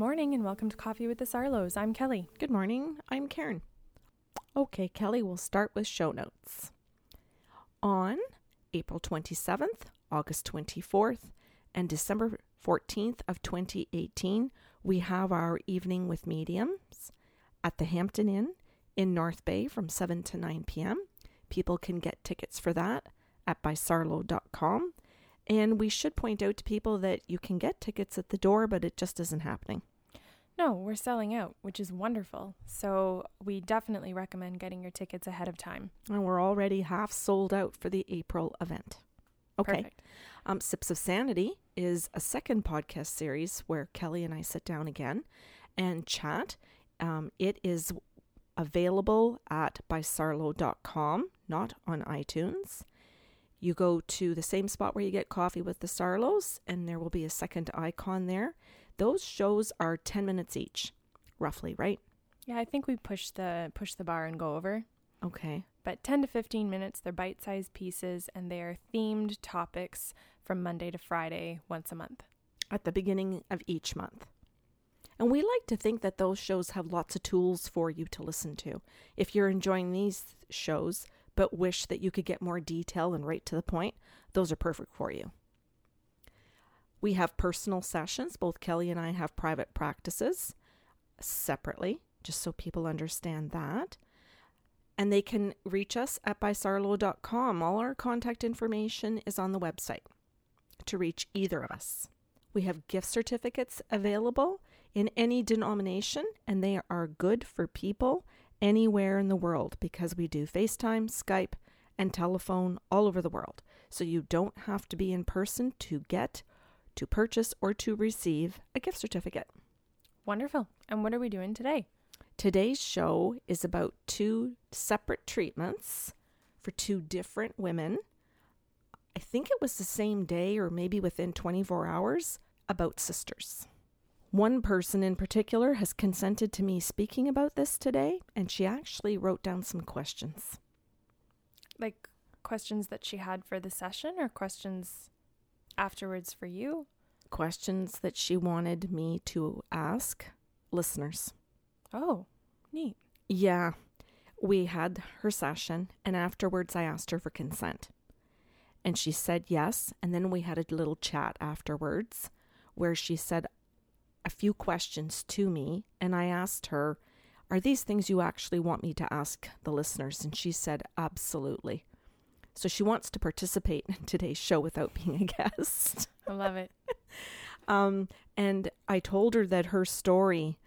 Good morning and welcome to Coffee with the Sarlos. I'm Kelly. Good morning. I'm Karen. Okay, Kelly, we'll start with show notes. On April 27th, August 24th, and December 14th of 2018, we have our evening with mediums at the Hampton Inn in North Bay from 7 to 9 p.m. People can get tickets for that at bysarlo.com. And we should point out to people that you can get tickets at the door, but it just isn't happening. No, we're selling out, which is wonderful. So we definitely recommend getting your tickets ahead of time. And we're already half sold out for the April event. Okay. Perfect. Um, Sips of Sanity is a second podcast series where Kelly and I sit down again and chat. Um, it is available at bysarlo.com, not on iTunes. You go to the same spot where you get coffee with the Sarlos, and there will be a second icon there. Those shows are 10 minutes each, roughly, right? Yeah, I think we push the push the bar and go over. Okay. But 10 to 15 minutes, they're bite-sized pieces and they are themed topics from Monday to Friday once a month. At the beginning of each month. And we like to think that those shows have lots of tools for you to listen to. If you're enjoying these shows, but wish that you could get more detail and right to the point, those are perfect for you. We have personal sessions. Both Kelly and I have private practices separately, just so people understand that. And they can reach us at bysarlo.com. All our contact information is on the website to reach either of us. We have gift certificates available in any denomination, and they are good for people anywhere in the world because we do FaceTime, Skype, and telephone all over the world. So you don't have to be in person to get, to purchase, or to receive a gift certificate. Wonderful. And what are we doing today? Today's show is about two separate treatments for two different women. I think it was the same day or maybe within 24 hours about sisters. One person in particular has consented to me speaking about this today, and she actually wrote down some questions. Like questions that she had for the session or questions afterwards for you? Questions that she wanted me to ask listeners. Oh, neat. Yeah, we had her session, and afterwards I asked her for consent. And she said yes, and then we had a little chat afterwards where she said a few questions to me, and I asked her, Are these things you actually want me to ask the listeners? And she said, Absolutely. So she wants to participate in today's show without being a guest. I love it. Um, and I told her that her story,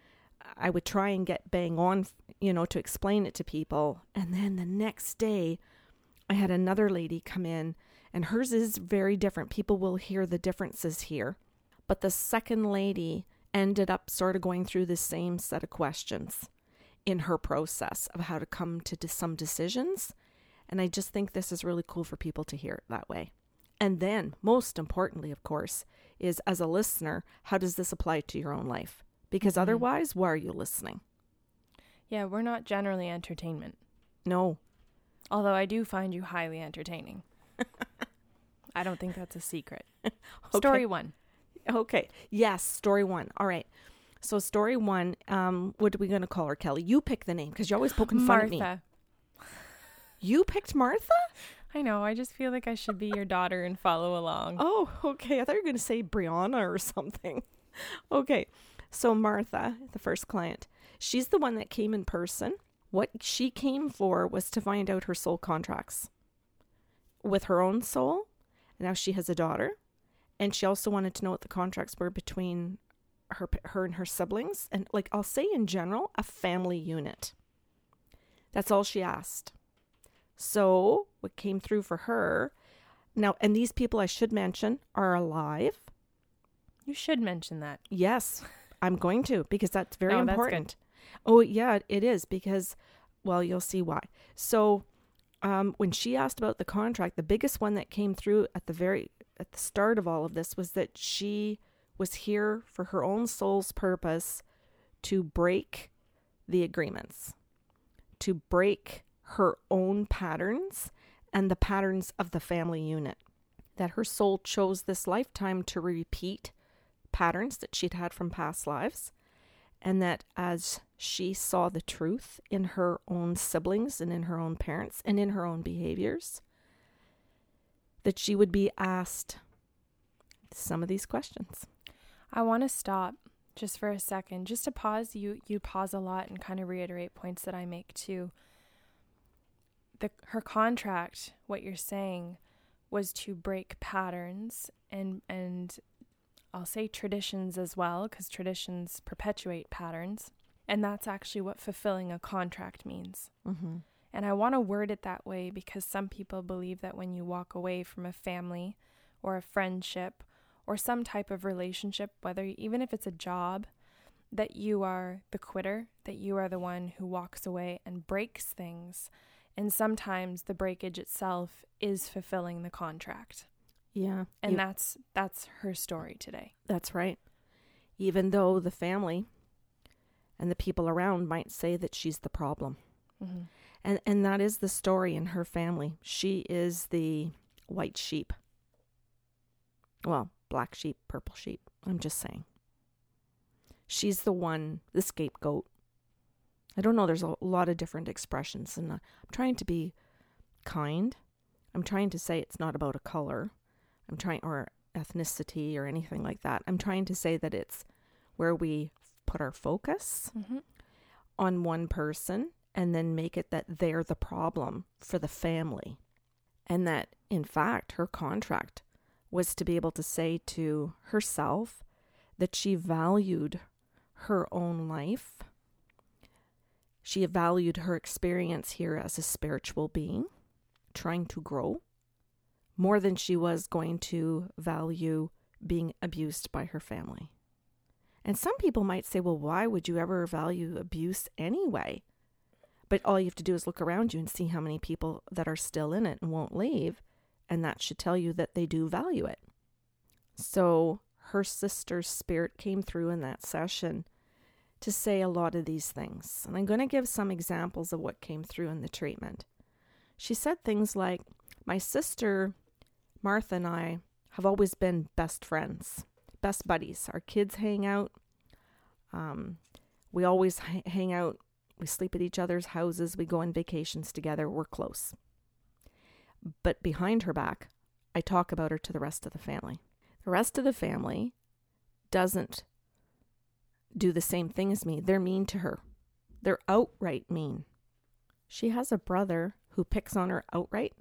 I would try and get bang on, you know, to explain it to people. And then the next day, I had another lady come in, and hers is very different. People will hear the differences here. But the second lady ended up sort of going through the same set of questions in her process of how to come to some decisions. And I just think this is really cool for people to hear it that way. And then, most importantly, of course, is as a listener, how does this apply to your own life? Because Mhm. otherwise, why are you listening? Yeah, we're not generally entertainment, No. although I do find you highly entertaining. I don't think that's a secret. Story one. Okay. Yes. Story one. All right. So, story one, um, what are we going to call her, Kelly? You pick the name because you're always poking fun at me. You picked Martha? I know. I just feel like I should be your daughter and follow along. Oh, okay. I thought you were going to say Brianna or something. Okay. So, Martha, the first client, she's the one that came in person. What she came for was to find out her soul contracts with her own soul. Now she has a daughter. And she also wanted to know what the contracts were between her, her and her siblings. And, like, I'll say in general, a family unit. That's all she asked. So, what came through for her now, and these people I should mention are alive. You should mention that. Yes, I'm going to because that's very that's important. Oh, yeah, it is because, well, you'll see why. So, um, when she asked about the contract, the biggest one that came through at the very at the start of all of this was that she was here for her own soul's purpose to break the agreements, to break her own patterns and the patterns of the family unit. That her soul chose this lifetime to repeat patterns that she'd had from past lives, and that as she saw the truth in her own siblings and in her own parents and in her own behaviors, that she would be asked some of these questions. I want to stop just for a second, just to pause. You you pause a lot and kind of reiterate points that I make too. The her contract, what you're saying, was to break patterns and and I'll say traditions as well because traditions perpetuate patterns, and that's actually what fulfilling a contract means. Mm-hmm. And I want to word it that way because some people believe that when you walk away from a family or a friendship or some type of relationship, whether even if it's a job, that you are the quitter, that you are the one who walks away and breaks things. And sometimes the breakage itself is fulfilling the contract. Yeah. And you- that's that's her story today. that's right. Even though the family and the people around might say that she's the problem. Mm-hmm. And and that is the story in her family. She is the white sheep. Well, black sheep, purple sheep. I'm just saying. She's the one, the scapegoat. I don't know. There's a lot of different expressions, and uh, I'm trying to be kind. I'm trying to say it's not about a color. I'm trying, or ethnicity, or anything like that. I'm trying to say that it's where we put our focus Mm-hmm. on one person and then make it that they're the problem for the family. And that, in fact, her contract was to be able to say to herself that she valued her own life. She valued her experience here as a spiritual being, trying to grow, more than she was going to value being abused by her family. And some people might say, well, why would you ever value abuse anyway? But all you have to do is look around you and see how many people that are still in it and won't leave. And that should tell you that they do value it. So her sister's spirit came through in that session to say a lot of these things. And I'm going to give some examples of what came through in the treatment. She said things like, My sister, Martha, and I have always been best friends best buddies. Our kids hang out. Um, we always h- hang out. We sleep at each other's houses. We go on vacations together. We're close. But behind her back, I talk about her to the rest of the family. The rest of the family doesn't do the same thing as me. They're mean to her. They're outright mean. She has a brother who picks on her outright,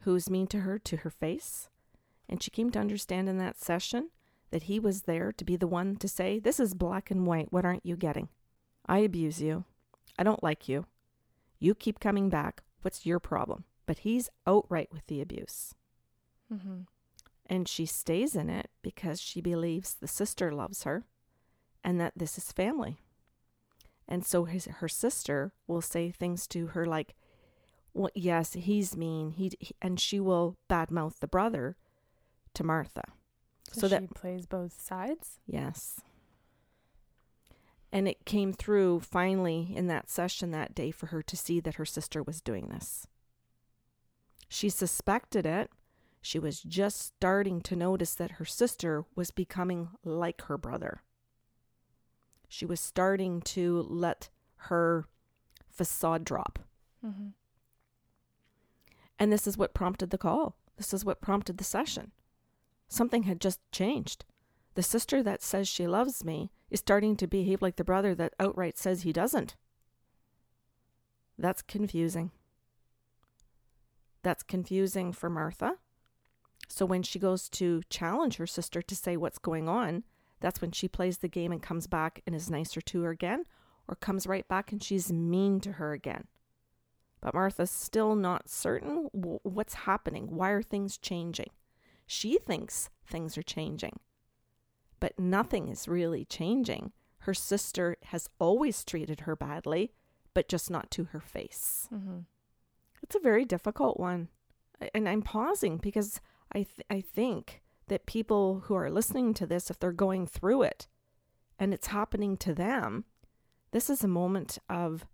who's mean to her to her face. And she came to understand in that session that he was there to be the one to say, This is black and white. What aren't you getting? I abuse you. I don't like you. You keep coming back. What's your problem? But he's outright with the abuse. Mm-hmm. And she stays in it because she believes the sister loves her and that this is family. And so his, her sister will say things to her like, well, yes, he's mean. He, he and she will badmouth the brother to Martha. So, So she that- plays both sides. Yes. And it came through finally in that session that day for her to see that her sister was doing this. She suspected it. She was just starting to notice that her sister was becoming like her brother. She was starting to let her facade drop. Mm-hmm. And this is what prompted the call. This is what prompted the session. Something had just changed. The sister that says she loves me is starting to behave like the brother that outright says he doesn't. That's confusing. That's confusing for Martha. So when she goes to challenge her sister to say what's going on, that's when she plays the game and comes back and is nicer to her again, or comes right back and she's mean to her again. But Martha's still not certain w- what's happening. Why are things changing? She thinks things are changing, but nothing is really changing. Her sister has always treated her badly, but just not to her face. Mm-hmm. It's a very difficult one. And I'm pausing because I, th- I think that people who are listening to this, if they're going through it and it's happening to them, this is a moment of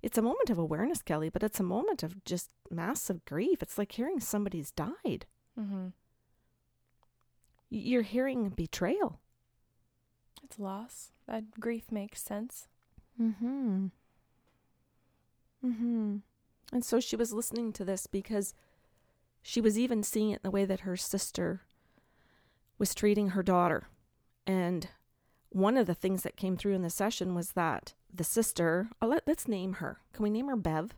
it's a moment of awareness, Kelly, but it's a moment of just massive grief. It's like hearing somebody's died. Mm-hmm. You're hearing betrayal. It's loss. That grief makes sense. Mm-hmm. Mm-hmm. And so she was listening to this because she was even seeing it in the way that her sister was treating her daughter. And one of the things that came through in the session was that the sister, oh, let, let's name her. Can we name her Bev?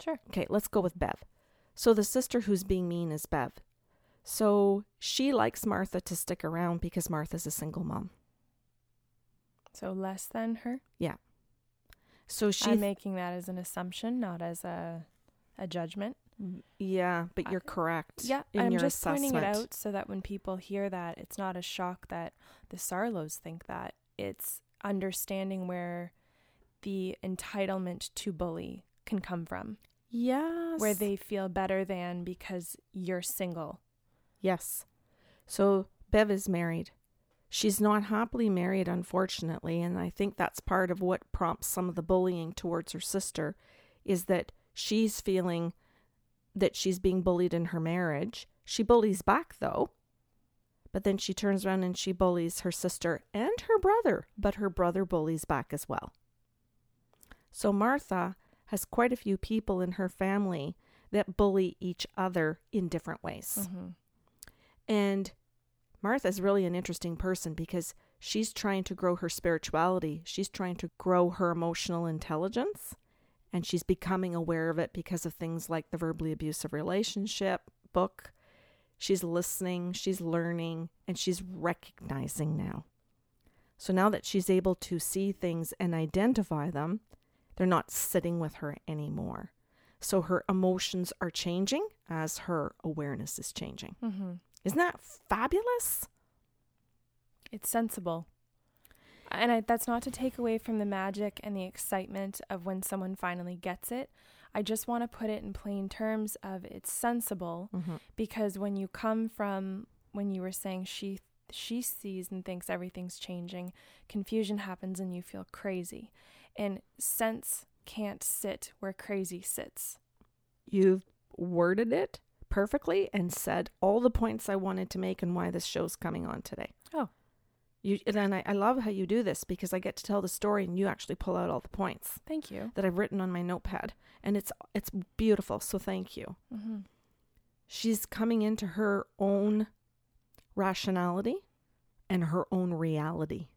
Sure. Okay, let's go with Bev. So the sister who's being mean is Bev. So she likes Martha to stick around because Martha's a single mom. So less than her? Yeah. So she I'm making that as an assumption, not as a a judgment. Yeah, but you're correct. Yeah, in I'm your just pointing it out so that when people hear that, it's not a shock that the Sarlos think that. It's understanding where the entitlement to bully can come from, Yes. where they feel better than because you're single. Yes. So Bev is married. She's not happily married, unfortunately, and I think that's part of what prompts some of the bullying towards her sister is that she's feeling that she's being bullied in her marriage. She bullies back though. But then she turns around and she bullies her sister and her brother, but her brother bullies back as well. So Martha has quite a few people in her family that bully each other in different ways. Mm-hmm. And Martha's really an interesting person because she's trying to grow her spirituality. She's trying to grow her emotional intelligence. And she's becoming aware of it because of things like the verbally abusive relationship book. She's listening, she's learning, and she's recognizing now. So now that she's able to see things and identify them, they're not sitting with her anymore. So her emotions are changing as her awareness is changing. Mm-hmm. Isn't that fabulous? It's sensible. And I, that's not to take away from the magic and the excitement of when someone finally gets it. I just want to put it in plain terms of it's sensible Mm-hmm. because when you come from when you were saying she she sees and thinks everything's changing, confusion happens and you feel crazy. And sense can't sit where crazy sits. You've worded it perfectly and said all the points I wanted to make and why this show's coming on today. Oh. You and I, I love how you do this because I get to tell the story and you actually pull out all the points Thank you. that I've written on my notepad. And it's it's beautiful. So thank you. Mm-hmm. She's coming into her own rationality and her own reality.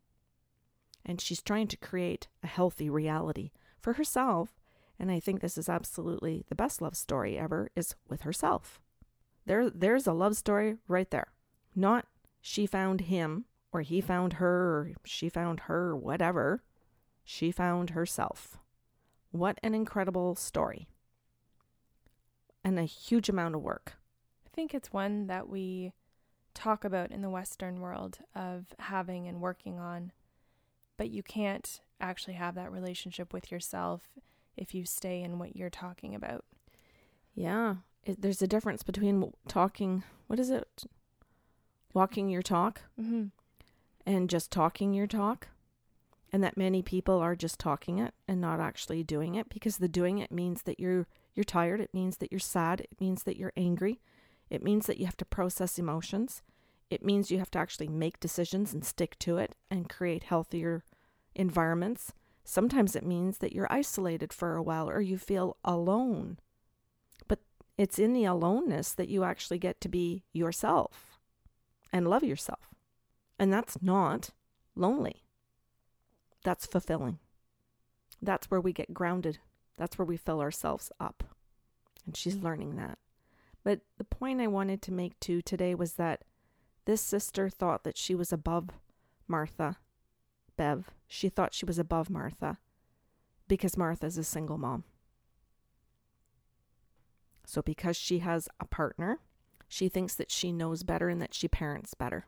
And she's trying to create a healthy reality for herself. And I think this is absolutely the best love story ever is with herself. There there's a love story right there. Not she found him or he found her or she found her whatever. She found herself. What an incredible story. And a huge amount of work. I think it's one that we talk about in the Western world of having and working on, but you can't actually have that relationship with yourself if you stay in what you're talking about. Yeah, it, there's a difference between talking. What is it? Walking your talk Mm-hmm. And just talking your talk, and that many people are just talking it and not actually doing it because the doing it means that you're you're tired. It means that you're sad. It means that you're angry. It means that you have to process emotions. It means you have to actually make decisions and stick to it and create healthier environments. Sometimes it means that you're isolated for a while or you feel alone. But it's in the aloneness that you actually get to be yourself and love yourself. And that's not lonely. That's fulfilling. That's where we get grounded. That's where we fill ourselves up. And she's learning that. But the point I wanted to make too today was that this sister thought that she was above Martha, Bev. She thought she was above Martha because Martha's a single mom. So, because she has a partner, she thinks that she knows better and that she parents better.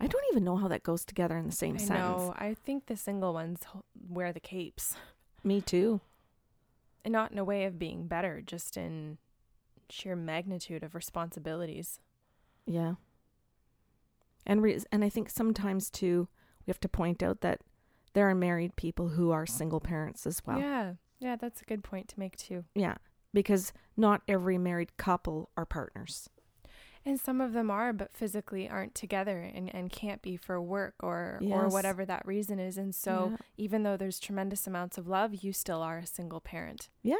I don't even know how that goes together in the same sense. I sentence. know. I think the single ones wear the capes, Me too. and not in a way of being better, just in sheer magnitude of responsibilities. Yeah. And re- and I think sometimes too we have to point out that there are married people who are single parents as well. Yeah, yeah, that's a good point to make too. Yeah, because not every married couple are partners. And some of them are, but physically aren't together and, and can't be for work or or whatever that reason is. And so Yeah. even though there's tremendous amounts of love, you still are a single parent. Yeah,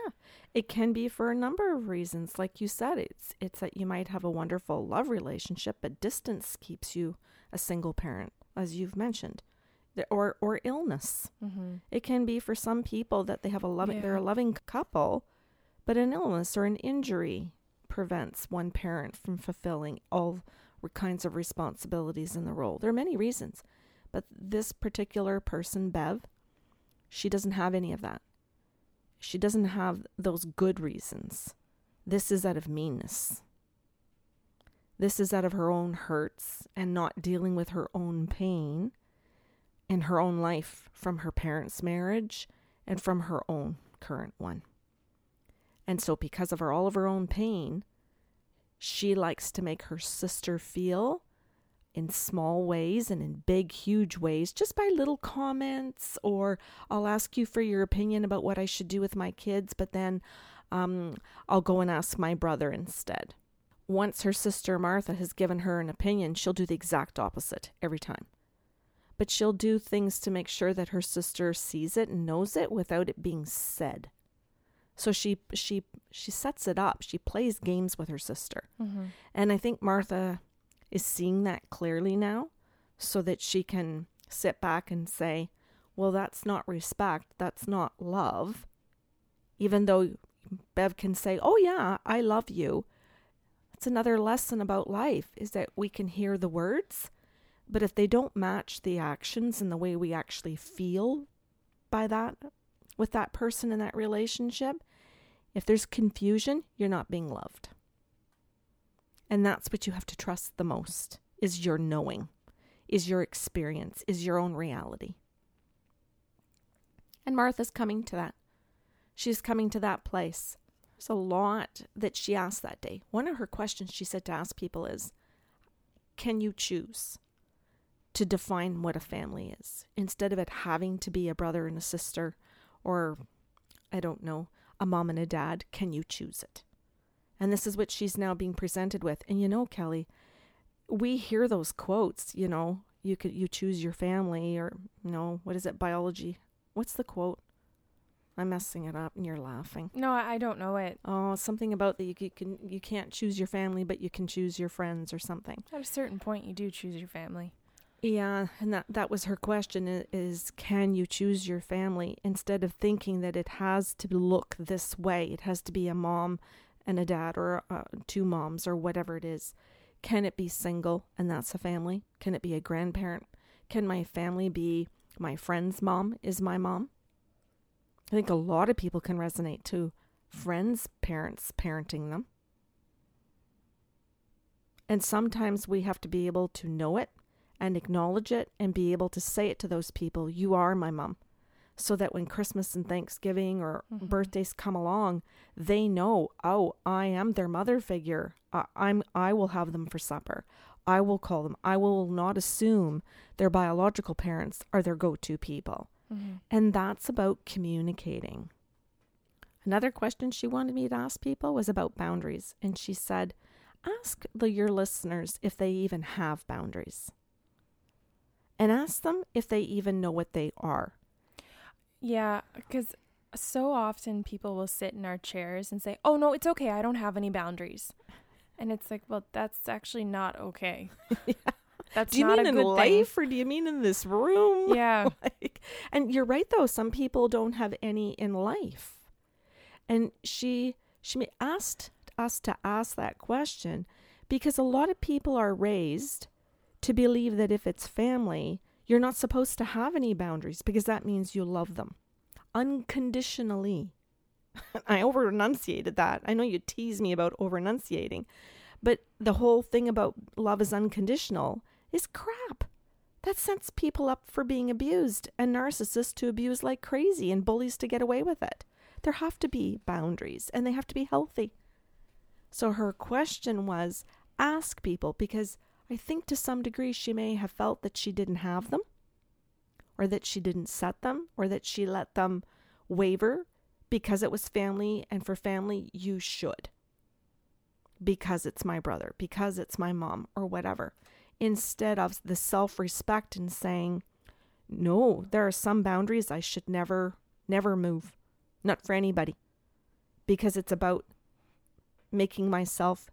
it can be for a number of reasons. Like you said, it's it's that you might have a wonderful love relationship, but distance keeps you a single parent, as you've mentioned, or or illness. Mm-hmm. It can be for some people that they have a loving, they're a loving couple, but an illness or an injury prevents one parent from fulfilling all kinds of responsibilities in the role. There are many reasons, but this particular person, Bev, she doesn't have any of that. She doesn't have those good reasons. This is out of meanness. This is out of her own hurts and not dealing with her own pain in her own life from her parents' marriage and from her own current one. And so, because of her, all of her own pain, she likes to make her sister feel in small ways and in big, huge ways, just by little comments, or I'll ask you for your opinion about what I should do with my kids, but then um, I'll go and ask my brother instead. Once her sister Martha has given her an opinion, she'll do the exact opposite every time but she'll do things to make sure that her sister sees it and knows it without it being said. So she she she sets it up. She plays games with her sister. Mm-hmm. And I think Martha is seeing that clearly now so that she can sit back and say, "Well, that's not respect. That's not love." Even though Bev can say, "Oh yeah, I love you." It's another lesson about life is that we can hear the words but if they don't match the actions and the way we actually feel by that, with that person in that relationship, if there's confusion, you're not being loved. And that's what you have to trust the most is your knowing, is your experience, is your own reality. And Martha's coming to that. She's coming to that place. There's a lot that she asked that day. One of her questions she said to ask people is, Can you choose? to define what a family is instead of it having to be a brother and a sister or I don't know, a mom and a dad, can you choose it? And this is what she's now being presented with. And you know, Kelly, we hear those quotes, you know, you could you choose your family or you know, what is it, biology? What's the quote? I'm messing it up and you're laughing. No, I don't know it. Oh, something about that you, c- can you can't choose your family but you can choose your friends or something. At a certain point, you do choose your family. Yeah, and that that was her question is can you choose your family instead of thinking that it has to look this way. It has to be a mom and a dad or uh, two moms or whatever it is. Can it be single and that's a family? Can it be a grandparent? Can my family be my friend's mom is my mom? I think a lot of people can resonate to friends' parents parenting them. And sometimes we have to be able to know it and acknowledge it and be able to say it to those people you are my mom. So that when christmas and thanksgiving or Mhm. birthdays come along they know oh i am their mother figure. I, i'm i will have them for supper. I will call them. I will not assume their biological parents are their go-to people. Mm-hmm. and that's about communicating. Another question she wanted me to ask people was about boundaries. And she said ask the, your listeners if they even have boundaries and ask them if they even know what they are. Yeah, because so often people will sit in our chairs and say, "Oh no, it's okay. I don't have any boundaries," and it's like, well, that's actually not okay. yeah. That's do you not mean a in good life or do you mean in this room? Yeah, like, and you're right though, some people don't have any in life. And she she asked us to ask that question because a lot of people are raised to believe that if it's family, you're not supposed to have any boundaries because that means you love them unconditionally. I over enunciated that. I know you tease me about over enunciating, but the whole thing about love is unconditional is crap. That sets people up for being abused and narcissists to abuse like crazy and bullies to get away with it. There have to be boundaries and they have to be healthy. So her question was ask people because I think to some degree she may have felt that she didn't have them or that she didn't set them or that she let them waver because it was family and for family you should. because it's my brother, because it's my mom, or whatever, instead of the self respect and saying, no, there are some boundaries I should never, never move, not for anybody, because it's about making myself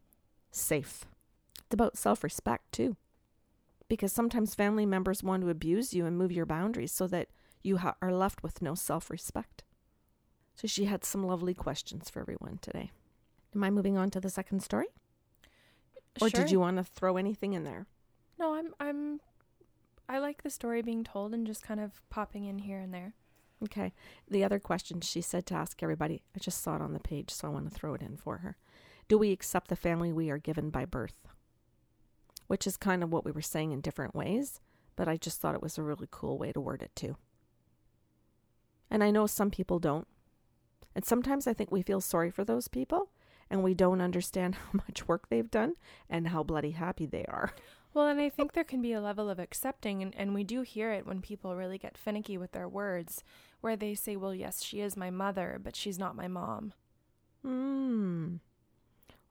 safe. It's about self respect too, because sometimes family members want to abuse you and move your boundaries so that you ha- are left with no self respect. So she had some lovely questions for everyone today. Am I moving on to the second story? Or Sure. did you want to throw anything in there? No, I'm I'm I like the story being told and just kind of popping in here and there. Okay. The other question she said to ask everybody, I just saw it on the page, so I want to throw it in for her. Do we accept the family we are given by birth? Which is kind of what we were saying in different ways, but I just thought it was a really cool way to word it too. And I know some people don't. And sometimes I think we feel sorry for those people and we don't understand how much work they've done and how bloody happy they are. Well, and I think there can be a level of accepting, and, and we do hear it when people really get finicky with their words, where they say, Well, yes, she is my mother, but she's not my mom. Hmm.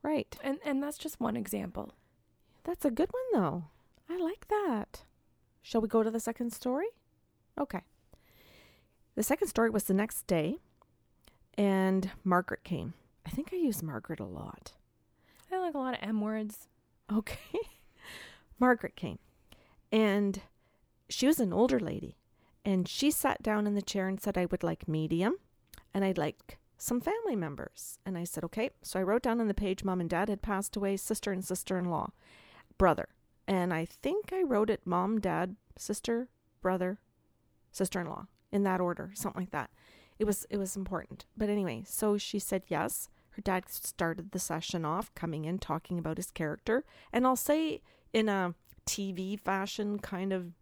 Right. And, and that's just one example. That's a good one, though. I like that. Shall we go to the second story? Okay. The second story was the next day, and Margaret came. I think I use Margaret a lot. I like a lot of M words. Okay. Margaret came, and she was an older lady, and she sat down in the chair and said, I would like medium, and I'd like some family members. And I said, okay. So I wrote down on the page, mom and dad had passed away, sister and sister in law, brother. And I think I wrote it mom, dad, sister, brother, sister in law, in that order, something like that. It was it was important. But anyway, so she said yes. Her dad started the session off coming in talking about his character. And I'll say in a TV fashion kind of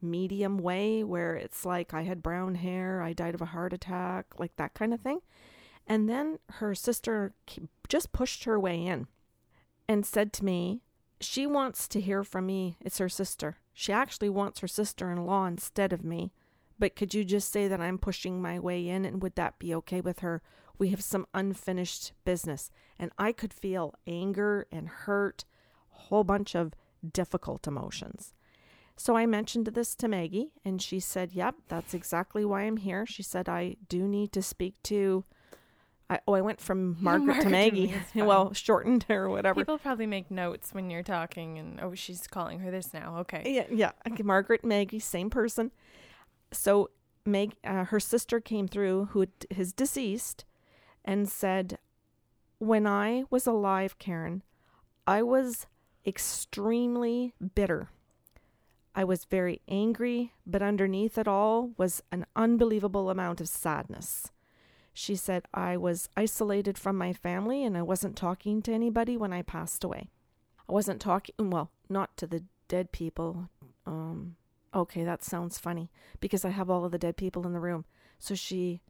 medium way where it's like I had brown hair, I died of a heart attack, like that kind of thing. And then her sister just pushed her way in and said to me, She wants to hear from me. It's her sister. She actually wants her sister in law instead of me. But could you just say that I'm pushing my way in and would that be okay with her? We have some unfinished business. And I could feel anger and hurt, a whole bunch of difficult emotions. So I mentioned this to Maggie, and she said, Yep, that's exactly why I'm here. She said, I do need to speak to. I, oh, I went from Margaret, Margaret to Maggie. well, shortened or whatever. People probably make notes when you're talking, and oh, she's calling her this now. Okay. Yeah, yeah. Okay, Margaret, Maggie, same person. So Meg, uh, her sister came through, who is deceased, and said, "When I was alive, Karen, I was extremely bitter. I was very angry, but underneath it all was an unbelievable amount of sadness." She said, I was isolated from my family and I wasn't talking to anybody when I passed away. I wasn't talking, well, not to the dead people. Um, okay, that sounds funny because I have all of the dead people in the room. So she,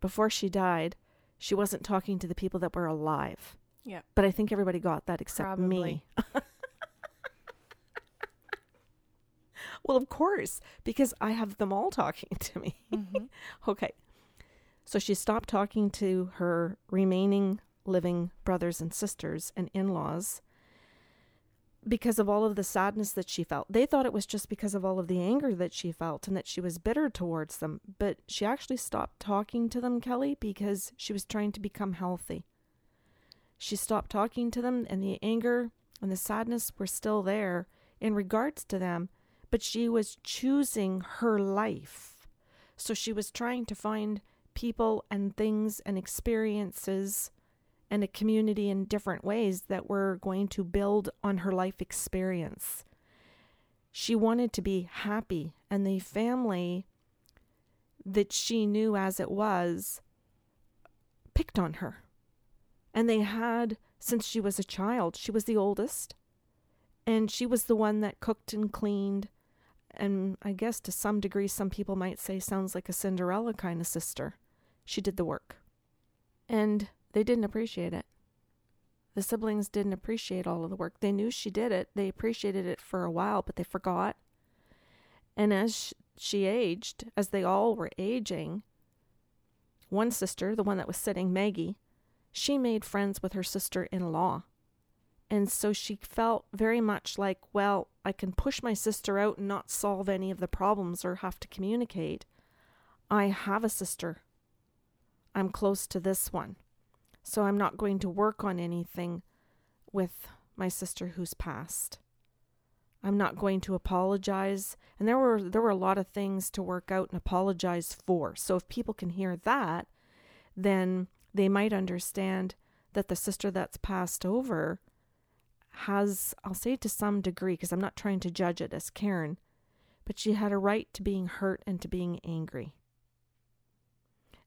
before she died, she wasn't talking to the people that were alive. Yeah. But I think everybody got that except me. Probably. Well, of course, because I have them all talking to me. Mhm. Okay. So she stopped talking to her remaining living brothers and sisters and in laws because of all of the sadness that she felt. They thought it was just because of all of the anger that she felt and that she was bitter towards them. But she actually stopped talking to them, Kelly, because she was trying to become healthy. She stopped talking to them, and the anger and the sadness were still there in regards to them, but she was choosing her life. So she was trying to find people and things and experiences and a community in different ways that were going to build on her life experience. She wanted to be happy, and the family that she knew as it was picked on her. And they had, since she was a child, she was the oldest, and she was the one that cooked and cleaned. And I guess to some degree, some people might say sounds like a Cinderella kind of sister. She did the work. And they didn't appreciate it. The siblings didn't appreciate all of the work. They knew she did it. They appreciated it for a while, but they forgot. And as she aged, as they all were aging, one sister, the one that was sitting, Maggie, she made friends with her sister in law. And so she felt very much like, well, I can push my sister out and not solve any of the problems or have to communicate. I have a sister. I'm close to this one. So I'm not going to work on anything with my sister who's passed. I'm not going to apologize. And there were there were a lot of things to work out and apologize for. So if people can hear that, then they might understand that the sister that's passed over has I'll say to some degree because I'm not trying to judge it as Karen, but she had a right to being hurt and to being angry.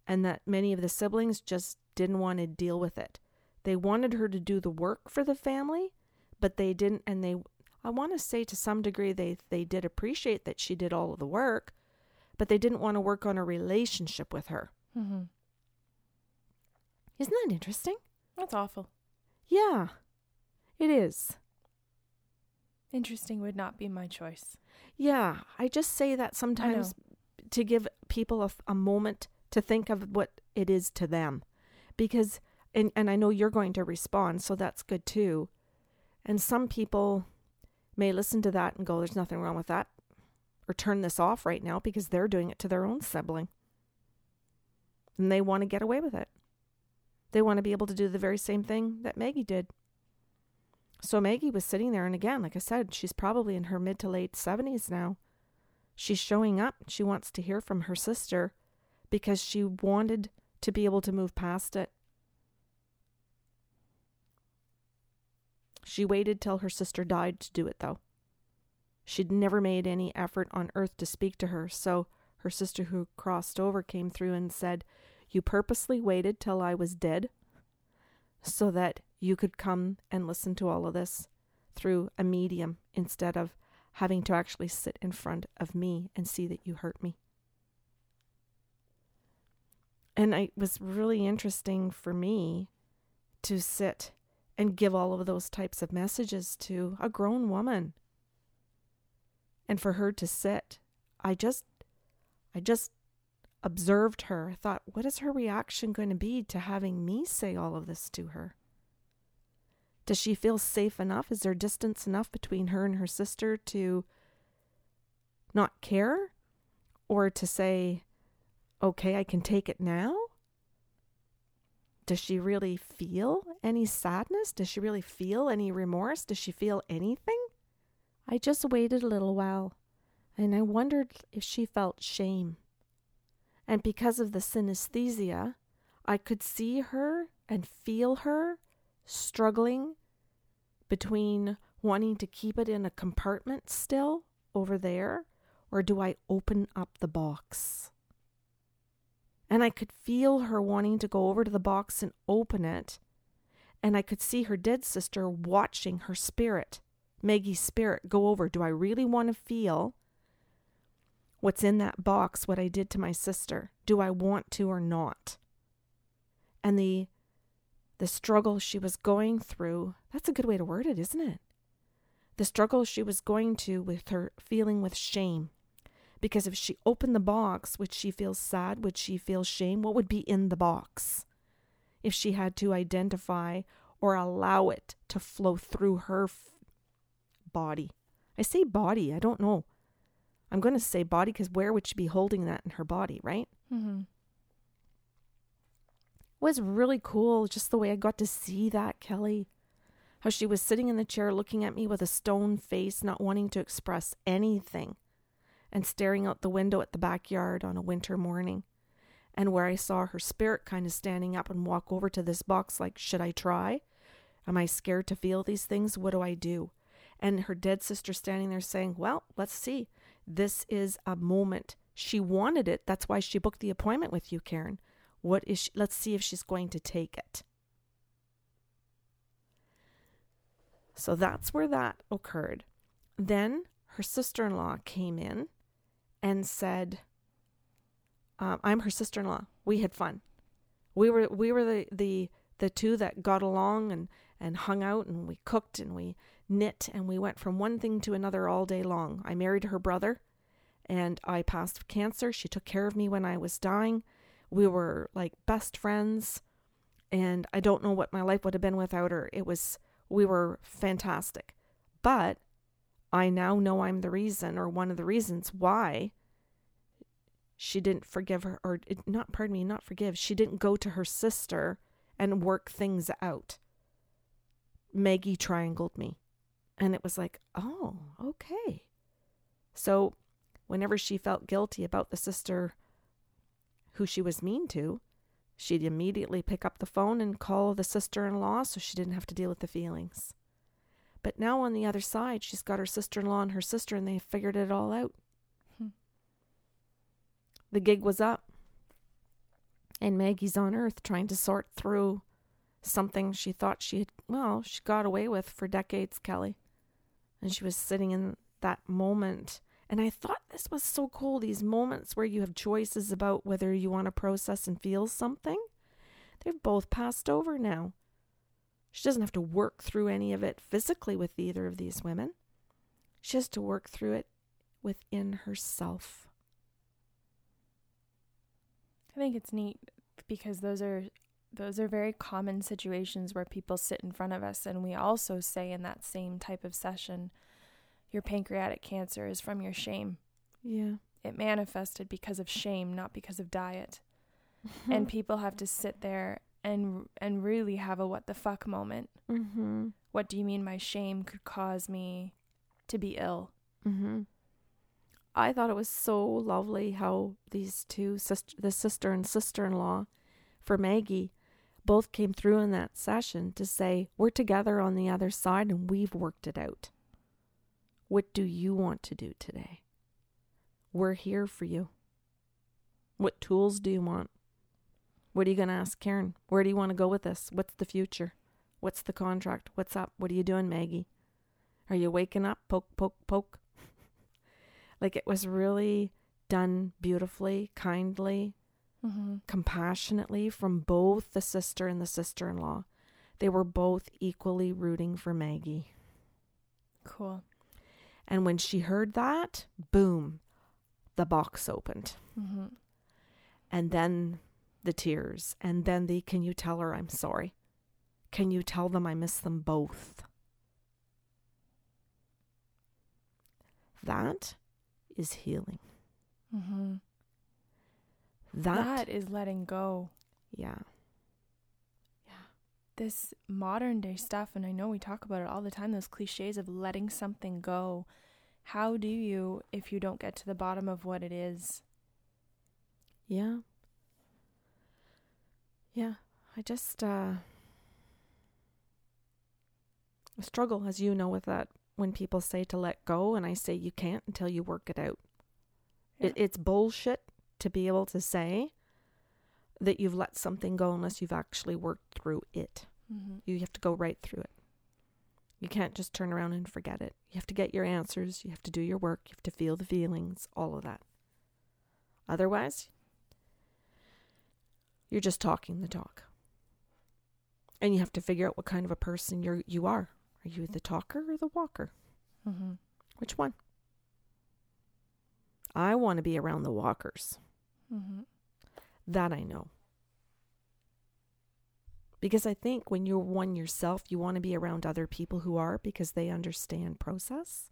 And that many of the siblings just didn't want to deal with it. They wanted her to do the work for the family, but they didn't and they I want to say to some degree they they did appreciate that she did all of the work, but they didn't want to work on a relationship with her. Mm-hmm. Isn't that interesting? That's awful. Yeah, it is. Interesting would not be my choice. Yeah, I just say that sometimes to give people a, a moment to think of what it is to them, because and and I know you're going to respond, so that's good too. And some people may listen to that and go, there's nothing wrong with that, or turn this off right now because they're doing it to their own sibling. And they want to get away with it. They want to be able to do the very same thing that Maggie did. So Maggie was sitting there, and again, like I said, she's probably in her mid to late 70s now. She's showing up. She wants to hear from her sister because she wanted to be able to move past it. She waited till her sister died to do it, though. She'd never made any effort on earth to speak to her, so her sister, who crossed over, came through and said, You purposely waited till I was dead so that you could come and listen to all of this through a medium instead of having to actually sit in front of me and see that you hurt me. And it was really interesting for me to sit and give all of those types of messages to a grown woman. And for her to sit, I just I just observed her. I thought, what is her reaction going to be to having me say all of this to her? Does she feel safe enough? Is there distance enough between her and her sister to not care or to say, okay, I can take it now? Does she really feel any sadness? Does she really feel any remorse? Does she feel anything? I just waited a little while and I wondered if she felt shame. And because of the synesthesia, I could see her and feel her struggling between wanting to keep it in a compartment still over there, or do I open up the box? And I could feel her wanting to go over to the box and open it. And I could see her dead sister watching her spirit, Maggie's spirit, go over. Do I really want to feel what's in that box, what I did to my sister? Do I want to or not? And the the struggle she was going through, that's a good way to word it, isn't it? The struggle she was going to with her feeling with shame because if she opened the box, would she feel sad? Would she feel shame? What would be in the box? If she had to identify or allow it to flow through her f- body. I say body, I don't know. I'm going to say body because where would she be holding that in her body, right? Mm-hmm. It was really cool just the way I got to see that, Kelly. How she was sitting in the chair looking at me with a stone face, not wanting to express anything and staring out the window at the backyard on a winter morning, and where I saw her spirit kind of standing up and walk over to this box like, Should I try? Am I scared to feel these things? What do I do? And her dead sister standing there saying, Well, let's see. This is a moment. She wanted it. That's why she booked the appointment with you, Karen. What is she? Let's see if she's going to take it. So that's where that occurred. Then her sister in law came in and said, um, "I'm her sister-in-law. We had fun. We were we were the the the two that got along and and hung out and we cooked and we knit and we went from one thing to another all day long. I married her brother, and I passed cancer. She took care of me when I was dying. We were like best friends." And I don't know what my life would have been without her. It was, we were fantastic. But I now know I'm the reason or one of the reasons why she didn't forgive her, or not, pardon me, not forgive. She didn't go to her sister and work things out. Maggie triangled me. And it was like, oh, okay. So whenever she felt guilty about the sister who she was mean to, she'd immediately pick up the phone and call the sister in law so she didn't have to deal with the feelings. But now on the other side, she's got her sister in law and her sister, and they figured it all out. Hmm. The gig was up. And Maggie's on Earth trying to sort through something she thought she had, well, she got away with for decades, Kelly. And she was sitting in that moment and I thought this was so cool these moments where you have choices about whether you want to process and feel something. They've both passed over now. She doesn't have to work through any of it physically with either of these women. She has to work through it within herself. I think it's neat because those are those are very common situations where people sit in front of us and we also say in that same type of session your pancreatic cancer is from your shame. Yeah. It manifested because of shame, not because of diet. and people have to sit there and and really have a what the fuck moment. Mm-hmm. What do you mean my shame could cause me to be ill? Mm-hmm. I thought it was so lovely how these two sister, the sister and sister-in-law, for Maggie, both came through in that session to say we're together on the other side and we've worked it out. What do you want to do today? We're here for you. What tools do you want? What are you going to ask Karen? Where do you want to go with this? What's the future? What's the contract? What's up? What are you doing, Maggie? Are you waking up? Poke, poke, poke. like it was really done beautifully, kindly, mm-hmm. compassionately from both the sister and the sister in law. They were both equally rooting for Maggie. Cool. And when she heard that, boom, the box opened. Mm-hmm. And then the tears. And then the can you tell her I'm sorry? Can you tell them I miss them both? That is healing. Mm-hmm. That, that is letting go. Yeah. Yeah. This modern day stuff, and I know we talk about it all the time, those cliches of letting something go how do you if you don't get to the bottom of what it is? Yeah. Yeah. I just uh I struggle as you know with that when people say to let go and I say you can't until you work it out. Yeah. It, it's bullshit to be able to say that you've let something go unless you've actually worked through it. Mm-hmm. You have to go right through it. You can't just turn around and forget it. You have to get your answers. You have to do your work. You have to feel the feelings, all of that. Otherwise, you're just talking the talk. And you have to figure out what kind of a person you're you are. Are you the talker or the walker? Mm-hmm. Which one? I want to be around the walkers. Mm-hmm. That I know. Because I think when you're one yourself, you want to be around other people who are because they understand process,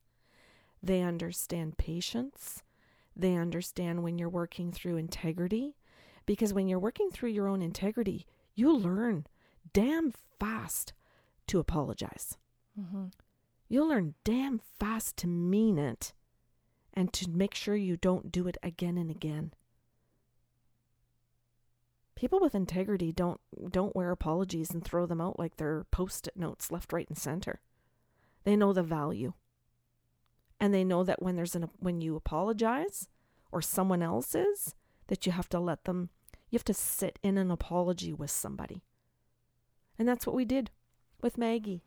they understand patience, they understand when you're working through integrity. Because when you're working through your own integrity, you learn damn fast to apologize. Mm-hmm. You'll learn damn fast to mean it and to make sure you don't do it again and again people with integrity don't don't wear apologies and throw them out like they're post-it notes left right and center they know the value and they know that when there's an when you apologize or someone else is that you have to let them you have to sit in an apology with somebody and that's what we did with maggie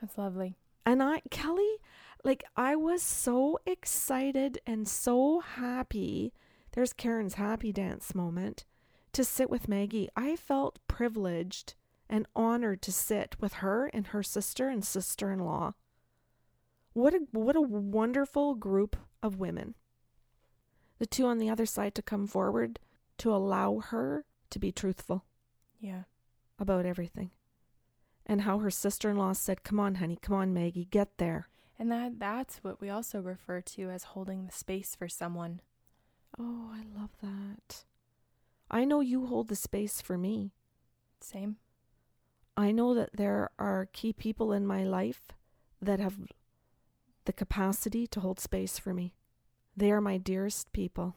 that's lovely and i kelly like i was so excited and so happy there's karen's happy dance moment to sit with Maggie. I felt privileged and honored to sit with her and her sister and sister-in-law. What a what a wonderful group of women. The two on the other side to come forward to allow her to be truthful. Yeah. about everything. And how her sister in law said, Come on, honey, come on, Maggie, get there. And that that's what we also refer to as holding the space for someone. Oh, I love that. I know you hold the space for me. Same. I know that there are key people in my life that have the capacity to hold space for me. They are my dearest people.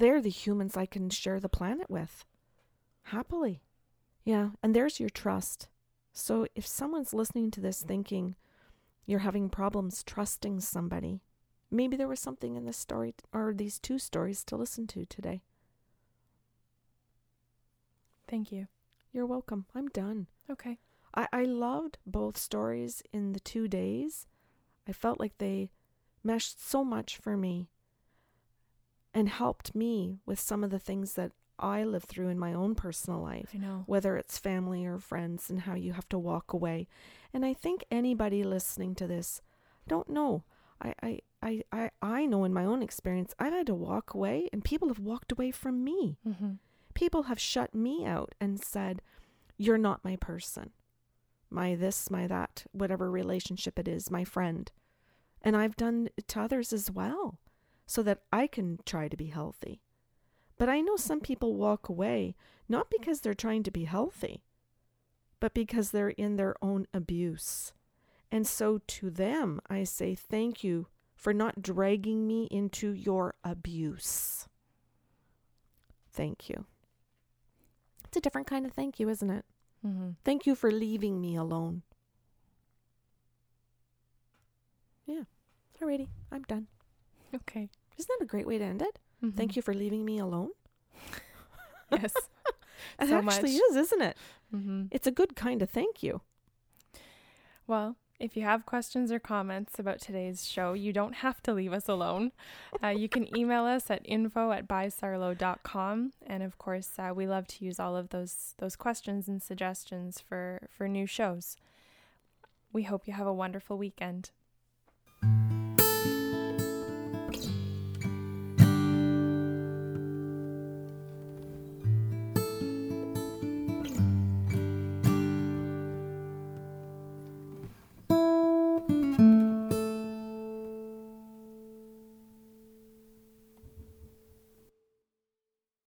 They're the humans I can share the planet with happily. Yeah, and there's your trust. So if someone's listening to this thinking you're having problems trusting somebody, maybe there was something in this story or these two stories to listen to today. Thank you. You're welcome. I'm done. Okay. I, I loved both stories in the two days. I felt like they meshed so much for me and helped me with some of the things that I live through in my own personal life, I know. whether it's family or friends, and how you have to walk away. And I think anybody listening to this, don't know. I, I, I, I, I know in my own experience, I've had to walk away, and people have walked away from me. Mm-hmm. People have shut me out and said, You're not my person. My this, my that, whatever relationship it is, my friend. And I've done it to others as well so that I can try to be healthy. But I know some people walk away not because they're trying to be healthy, but because they're in their own abuse. And so to them, I say thank you for not dragging me into your abuse. Thank you. It's a different kind of thank you, isn't it? Mm-hmm. Thank you for leaving me alone. Yeah. Alrighty, I'm done. Okay. Isn't that a great way to end it? Mm-hmm. Thank you for leaving me alone. Yes. It So actually much. is, isn't it? mm-hmm. It's a good kind of thank you. Well, if you have questions or comments about today's show, you don't have to leave us alone. Uh, you can email us at info at bysarlo.com. And of course, uh, we love to use all of those those questions and suggestions for, for new shows. We hope you have a wonderful weekend.